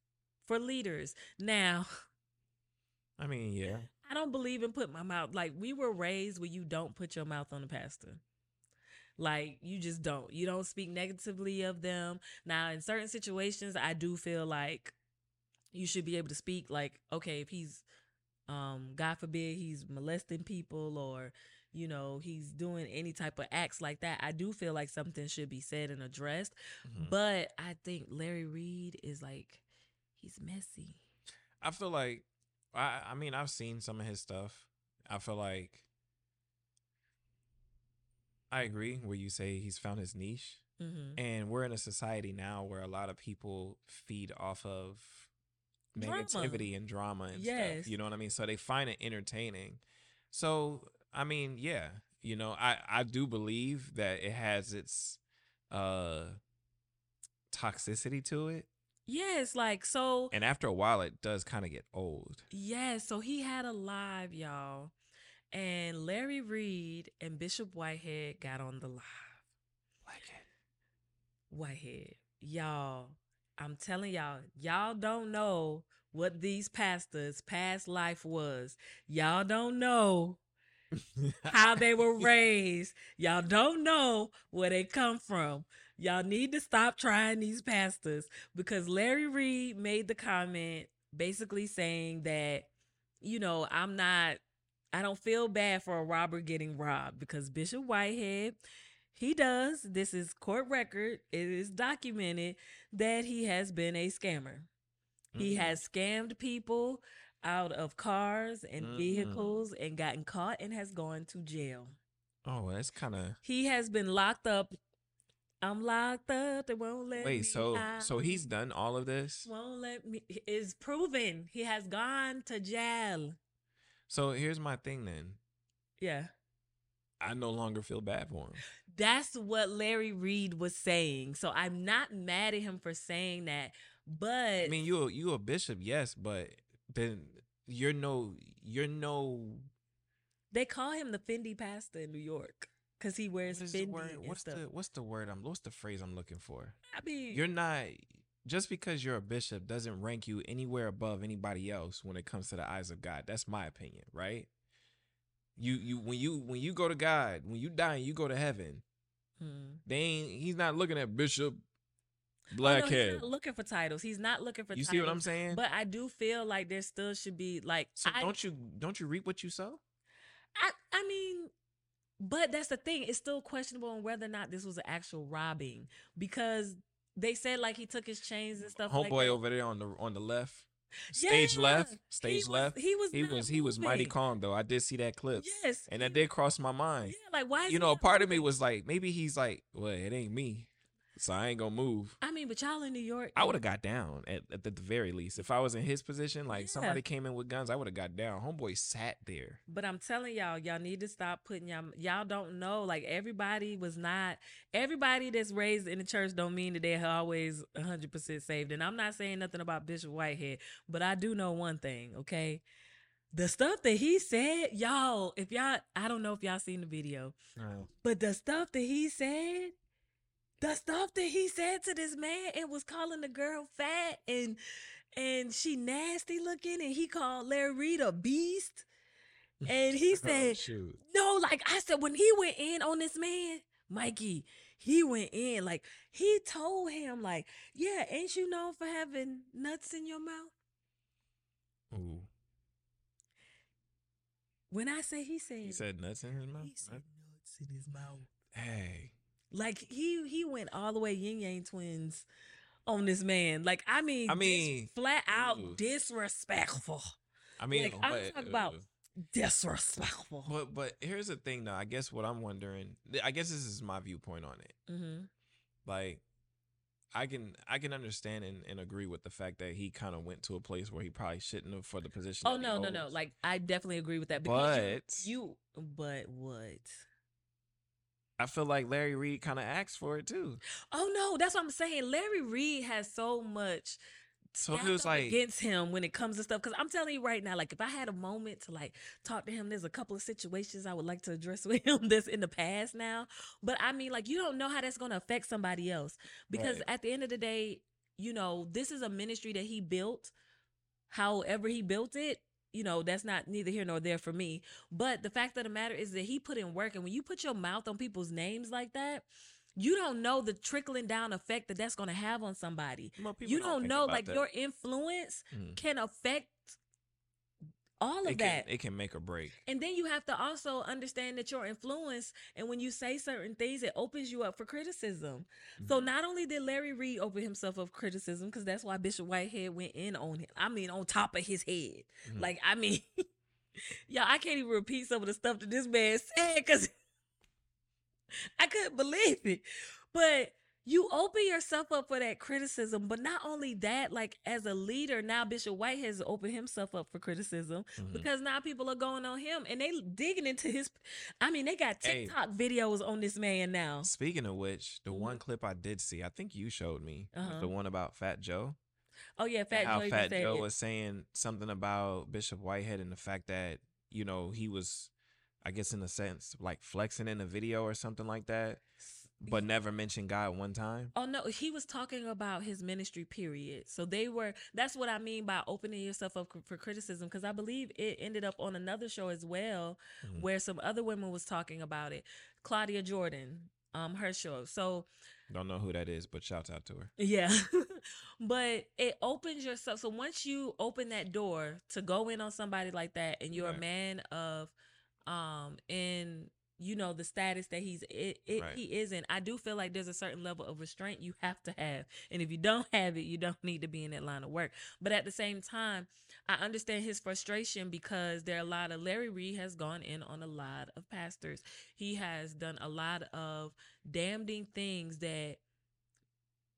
for leaders. Now, I mean, yeah. I don't believe in putting my mouth like we were raised where you don't put your mouth on the pastor. Like you just don't. You don't speak negatively of them. Now, in certain situations, I do feel like you should be able to speak like, okay, if he's um God forbid he's molesting people or you know, he's doing any type of acts like that. I do feel like something should be said and addressed. Mhm. But I think Larry Reid is like he's messy. I feel like I I mean I've seen some of his stuff. I feel like I agree where you say he's found his niche. Mm-hmm. And we're in a society now where a lot of people feed off of Drama. negativity and drama and Yes. stuff. You know what I mean? So they find it entertaining. So I mean, yeah, you know, I I do believe that it has its uh toxicity to it. Yes, like so. And after a while it does kind of get old. Yes, so he had a live, y'all, and Larry Reid and Bishop Whitehead got on the live. It. Whitehead, y'all, I'm telling y'all, y'all don't know what these pastors' past life was. Y'all don't know how they were raised. Y'all don't know where they come from. Y'all need to stop trying these pastors because Larry Reid made the comment basically saying that, you know, I'm not, I don't feel bad for a robber getting robbed because Bishop Whitehead, he does, this is court record, it is documented that he has been a scammer. He Mm. has scammed people out of cars and Mm-mm. vehicles and gotten caught and has gone to jail. Oh, that's kind of He has been locked up. I'm locked up. They won't let me wait. So so he's done all of this. won't let me. Is proven. He has gone to jail. So here's my thing. Then Yeah, I no longer feel bad for him. that's what Larry Reid was saying. So I'm not mad at him for saying that. But I mean, you a- you a bishop, yes, but then you're no you're no. they call him the Fendi pastor in New York because he wears What is the Fendi word? What's the what's the word? I'm what's the phrase I'm looking for? I mean, You're not just because you're a bishop doesn't rank you anywhere above anybody else when it comes to the eyes of God. That's my opinion, right? You you when you when you go to God, when you die and you go to heaven, hmm. they ain't he's not looking at Bishop Oh, no, Blackhead. he's not looking for titles. He's not looking for you titles. see what I'm saying? But I do feel like there still should be like so I, don't you don't you reap what you sow? I I mean but that's the thing. It's still questionable on whether or not this was an actual robbing because they said like he took his chains and stuff like Homeboy that. over there on the on the left. Stage Yeah, left, he stage was- left. He was. He was he was mighty calm though. I did see that clip, Yes, and he that did cross my mind. Yeah, like why? You he know, a part of me was like, maybe he's like, well, it ain't me, so I ain't gonna move. I mean, but y'all in New York. I would have got down at, at the very least. If I was in his position, like Yeah. somebody came in with guns, I would have got down. Homeboy sat there. But I'm telling y'all, y'all need to stop putting y'all. Y'all don't know. Like everybody was not. Everybody that's raised in the church don't mean that they're always 100 percent saved. And I'm not saying nothing about Bishop Whitehead, but I do know one thing. Okay, the stuff that he said, y'all. If y'all, I don't know if y'all seen the video, but the stuff that he said. The stuff that he said to this man, and was calling the girl fat and and she nasty looking, and he called Larry Reid a beast. And he Oh, said, shoot. no, like I said, when he went in on this man, Mikey, he went in. Like he told him, like, yeah, ain't you known for having nuts in your mouth? Ooh. When I say he said, He said nuts in his mouth. he said nuts in his mouth. Hey, Like he he went all the way Ying Yang Twins on this man. Like I mean, I mean, flat out ooh. disrespectful, I mean, Like, I'm talking about- uh, disrespectful. But but here's the thing though. I guess what I'm wondering. I guess this is my viewpoint on it. hmm Like, I can I can understand and, and agree with the fact that he kind of went to a place where he probably shouldn't have for the position. Oh no no no! Like I definitely agree with that. Because you- But- you, but what? I feel like Larry Reid kind of asked for it too. Oh no, that's what I'm saying. Larry Reid has so much So it was like, against him when it comes to stuff. Because I'm telling you right now, like if I had a moment to like talk to him, there's a couple of situations I would like to address with him that's in the past now. But I mean, like you don't know how that's going to affect somebody else because Right. at the end of the day, you know, this is a ministry that he built. However, he built it. You know, that's not neither here nor there for me. But the fact of the matter is that he put in work. And when you put your mouth on people's names like that, you don't know the trickling down effect that that's going to have on somebody. well, You don't think know, like that. your influence Mhm. can affect all of it can, that. it can make or break. and then you have to also understand that your influence, and when you say certain things, it opens you up for criticism. So Mhm. not only did Larry Reid open himself up for criticism, because that's why Bishop Whitehead went in on him. I mean, on top of his head. Mhm. Like, I mean, y'all I can't even repeat some of the stuff that this man said because I couldn't believe it. But you open yourself up for that criticism. But not only that, like as a leader, now Bishop White has opened himself up for criticism Mhm. because now people are going on him and they digging into his. I mean, they got Hey. TikTok videos on this man now. Speaking of which, the Mhm. one clip I did see, I think you showed me, Uh-huh. the one about Fat Joe. Oh yeah, Fat how Joe Fat Joe it. was saying something about Bishop Whitehead and the fact that you know he was, I guess in a sense, like flexing in a video or something like that, but never mentioned God one time. Oh no, he was talking about his ministry period. So they were that's what I mean by opening yourself up for criticism because I believe it ended up on another show as well Mhm. where some other women was talking about it. Claudia Jordan, um her show. So Don't know who that is, but shouts out to her. yeah. but it opens yourself so once you open that door to go in on somebody like that and you're a man of um in you know the status that he's it, it Right. he isn't i do feel like there's a certain level of restraint you have to have. And if you don't have it you don't need to be in that line of work. But at the same time i understand his frustration because there are a lot of Larry Reid has gone in on a lot of pastors. He has done a lot of damning things that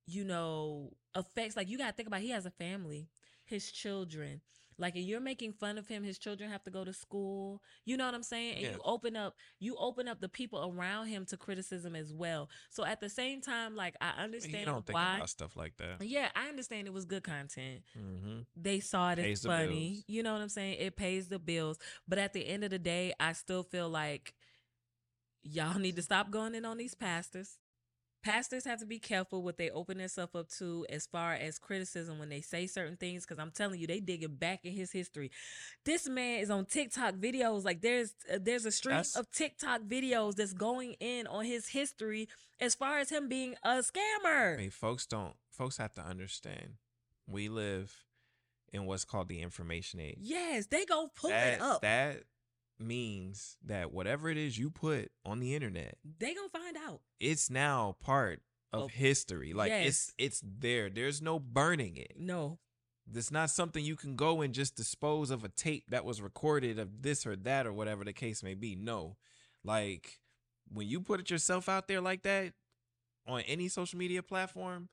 you know affects like you got to think about he has a family his children like if you're making fun of him his children have to go to school you know what i'm saying and Yeah. you open up you open up the people around him to criticism as well so at the same time like i understand You don't think why about stuff like that. yeah i understand it was good content hmm they saw it as Pays funny. You know what I'm saying? It pays the bills. But at the end of the day, I still feel like y'all need to stop going in on these pastors. Pastors have to be careful what they open themselves up to as far as criticism when they say certain things. Because I'm telling you, they digging back in his history. This man is on TikTok videos. Like there's uh, there's a stream That's- of TikTok videos that's going in on his history as far as him being a scammer. Hey, folks don't. Folks have to understand. We live in what's called the information age. Yes, they go pull that, it up. That means that whatever it is you put on the internet, they gonna find out. it's now part of Oh, history. Like yes. it's it's there. There's no burning it. No, It's not something you can go and just dispose of a tape that was recorded of this or that or whatever the case may be. No. Like when you put it yourself out there like that on any social media platform,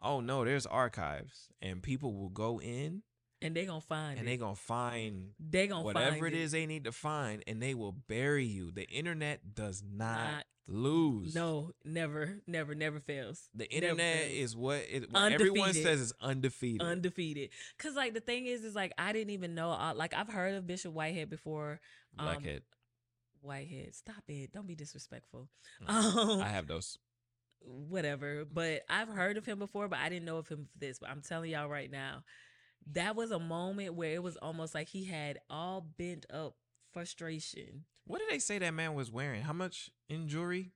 oh no, there's archives and people will go in and they gonna find and it. they gonna find They gonna whatever find it is they need to find and they will bury you. The internet does not, Not- lose. No, never, never, never fails. The internet fails. is what, it, what everyone says is undefeated. undefeated. Cause like the thing is, is like I didn't even know. Uh, like I've heard of Bishop Whitehead before. Um, Blackhead. Whitehead, stop it! Don't be disrespectful. Mm. Um, I have those. whatever. But I've heard of him before, but I didn't know of him for this. But I'm telling y'all right now, that was a moment where it was almost like he had all bent up frustration. What did they say that man was wearing? How much in jewelry?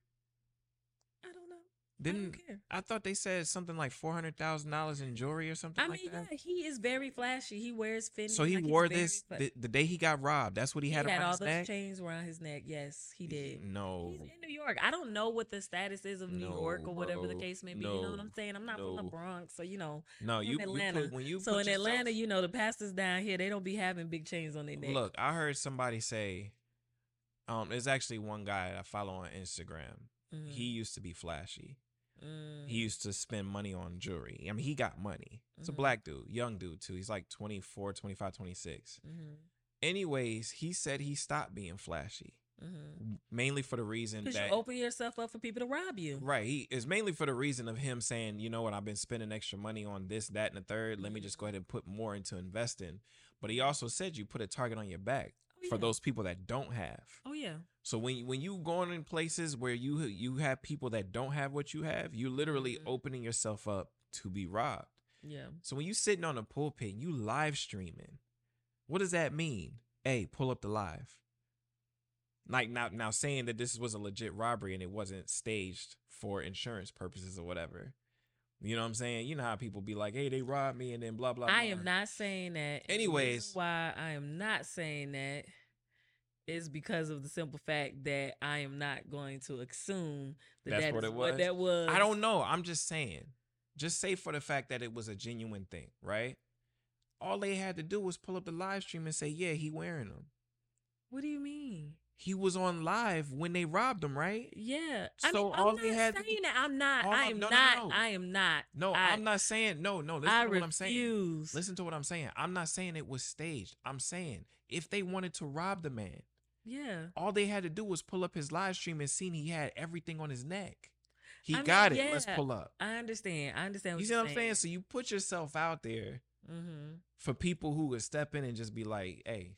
I. Didn't I. I thought they said something like four hundred thousand dollars in jewelry or something I like mean, that? yeah, he is very flashy. He wears Fendi. So he like, wore this the, the day he got robbed. That's what he he had had, all those neck. chains around his neck. Yes, he did. No, He's in New York. I don't know what the status is of New York or whatever the case may be. You know what I'm saying? I'm not from the. Bronx, so you know. no. in You, you Atlanta. put, when you So in Atlanta, you know, the pastors down here, they don't be having big chains on their neck. Look, I heard somebody say, um, there's actually one guy I follow on Instagram. Mhm. He used to be flashy. Mm. He used to spend money on jewelry. I mean, he got money. It's a Mhm. black dude, young dude too. He's like 24, 25, 26. Mhm. Anyways, he said he stopped being flashy, Mhm. mainly for the reason Because you that open yourself up for people to rob you. right, he is mainly for the reason of him saying, you know what, I've been spending extra money on this, that, and the third. Let me just go ahead and put more into investing. But he also said you put a target on your back Oh, for those people that don't have. Oh yeah. So when when you going in places where you you have people that don't have what you have, you literally Mhm. opening yourself up to be robbed. Yeah. So when you sitting on a pulpit and you live streaming, what does that mean? Hey, pull up the live. Like now now saying that this was a legit robbery and it wasn't staged for insurance purposes or whatever. You know what I'm saying? You know how people be like, "Hey, they robbed me," and then blah blah. Blah. I am not saying that. Anyways. why I am not saying that is because of the simple fact that I am not going to assume that That's that what it what that was. I don't know. I'm just saying. Just say for the fact that it was a genuine thing, right? All they had to do was pull up the live stream and say, "Yeah, he wearing them." What do you mean? He was on live when they robbed him, right? Yeah. I So mean, all I'm they not had saying that. I'm not. I I'm- no, no, not. no. I am not. No, I, I'm not saying no, no. Listen I to what I'm saying. refuse. Listen to what I'm saying. I'm not saying it was staged. I'm saying if they wanted to rob the man, Yeah. all they had to do was pull up his live stream and seen he had everything on his neck. He I mean, got it. Let's pull up. I understand. I understand what You see you're what I'm saying? So you put yourself out there Mm-hmm. for people who would step in and just be like, "Hey,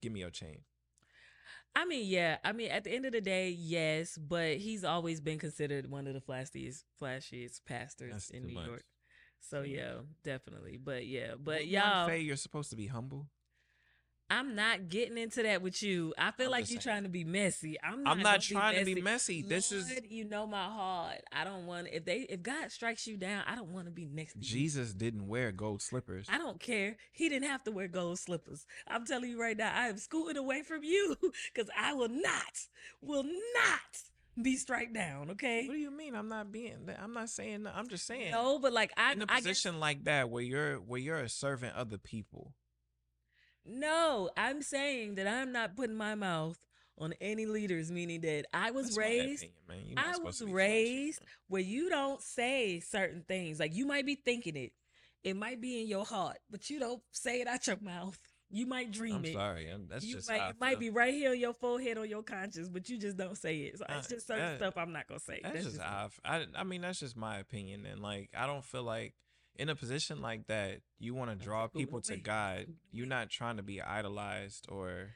give me your chain." I mean, yeah. I mean, at the end of the day, yes, but he's always been considered one of the flashiest, flashiest pastors That's in New much. York. So yeah, definitely. But yeah, but Wouldn't y'all, Faye, you're supposed to be humble. I'm not getting into that with you. I feel I'm like you're trying to be messy. I'm not. I'm not trying to be messy. This is Lord, you know my heart. I don't want if they if God strikes you down, I don't want to be next to you. Jesus didn't wear gold slippers. I don't care. He didn't have to wear gold slippers. I'm telling you right now, I am scooting away from you because I will not, will not be struck down. Okay. What do you mean? I'm not being. I'm not saying. I'm just saying. No, but like I, in a I guess, position like that where you're where you're a servant of the people. No, I'm saying that I'm not putting my mouth on any leaders, meaning that I was That's raised opinion. I was flashy, raised where you don't say certain things. Like you might be thinking it, it might be in your heart, but you don't say it out your mouth. You might dream I'm it. sorry. I'm, that's you just might, it might be right here on your forehead or your conscience, but you just don't say it. So it's just certain that- stuff I'm not gonna say. That's, just just f- I. I mean, that's just my opinion, and like I don't feel like in a position like that you want to draw people to God. You're not trying to be idolized or.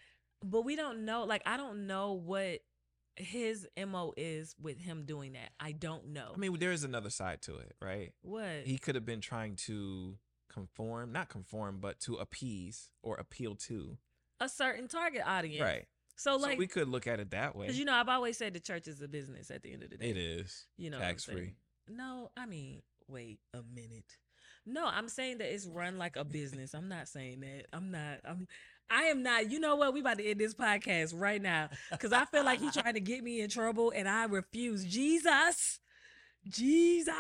but we don't know. Like I don't know what his mo is with him doing that. I don't know. I mean, there is another side to it, right? what? He could have been trying to conform, not conform, but to appease or appeal to. a certain target audience, Right. So So, like, we could look at it that way. because you know, I've always said the church is a business. At the end of the day, it is. You know, tax free. No, I mean, wait a minute. No, I'm saying that it's run like a business. I'm not saying that. I'm not. I'm. I am not. You know what? We about to end this podcast right now because I feel like he's trying to get me in trouble, and I refuse. Jesus, Jesus,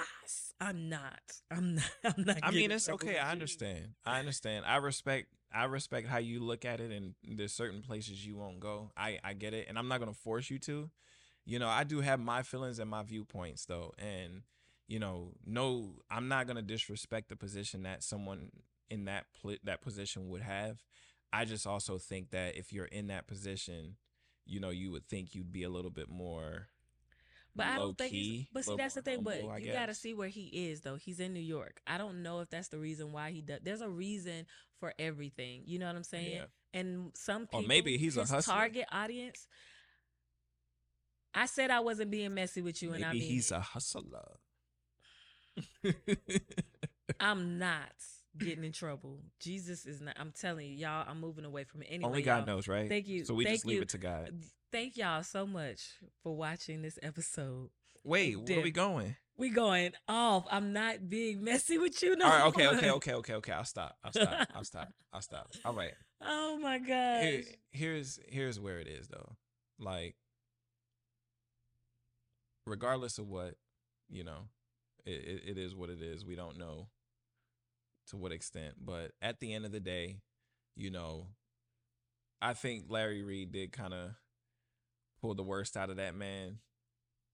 I'm not. I'm not. I'm not. I mean, it's okay. I understand. I understand. I respect. I respect how you look at it, and there's certain places you won't go. I I get it, and I'm not gonna force you to. You know, I do have my feelings and my viewpoints though, and you know, no, I'm not gonna disrespect the position that someone in that pl- that position would have. I just also think that if you're in that position, you know, you would think you'd be a little bit more. But I don't think he's. key, But see, that's the thing. But humble, I you got to see where he is, though. He's in New York. I don't know if that's the reason why he does. There's a reason for everything. You know what I'm saying? Yeah. And some Or people, maybe he's a hustler. target audience. I said I wasn't being messy with you, and I Maybe mean he's a hustler. I'm not getting in trouble. Jesus is not. I'm telling you, y'all. I'm moving away from it. Anyway, Only God knows, right? Thank you. So we Thank just leave you. it to God. Thank y'all so much for watching this episode. Wait, where are we going? We going off. I'm not being messy with you no All right, okay, okay, okay, okay, okay. I'll stop. I'll stop. I'll stop. I'll stop. All right. Oh my God. Here, here's here's where it is though. Like, regardless of what, you know, it, it, it is what it is. We don't know to what extent, but at the end of the day, you know, I think Larry Reid did kind of pull the worst out of that man.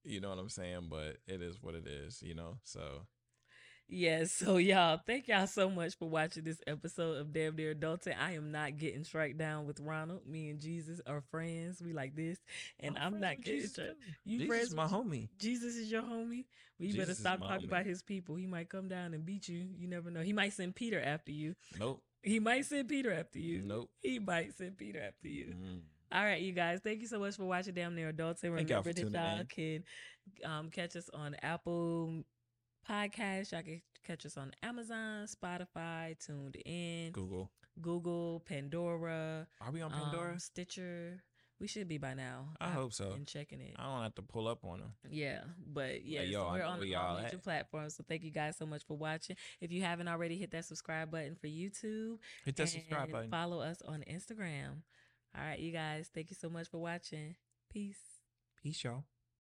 You know what I'm saying? But it is what it is, you know? So Yes. So y'all, thank y'all so much for watching this episode of Damn Near Adulting. I am not getting struck down with Ronald. Me and Jesus are friends. We like this, and I'm, friends not getting strike. You Jesus friends is my homie. Jesus is your homie. Well, you better Jesus stop talking homie. about his people. He might come down and beat you. You never know. He might send Peter after you. Nope. He might send Peter after you. Nope. He might send Peter after you. Mm. All right, you guys. Thank you so much for watching Damn Near Adults. And remember for that y'all can um, catch us on Apple Podcasts. Y'all can catch us on Amazon, Spotify, Tuned In, Google. Google, Pandora, Are we on um, Pandora? Stitcher. We should be by now. I I've hope so. Been checking it. I don't have to pull up on them. Yeah, but yeah, yo, so we're on where all major at. platforms. So thank you guys so much for watching. If you haven't already, hit that subscribe button for YouTube. Hit that subscribe button. Follow us on Instagram. All right, you guys. Thank you so much for watching. Peace. Peace, y'all.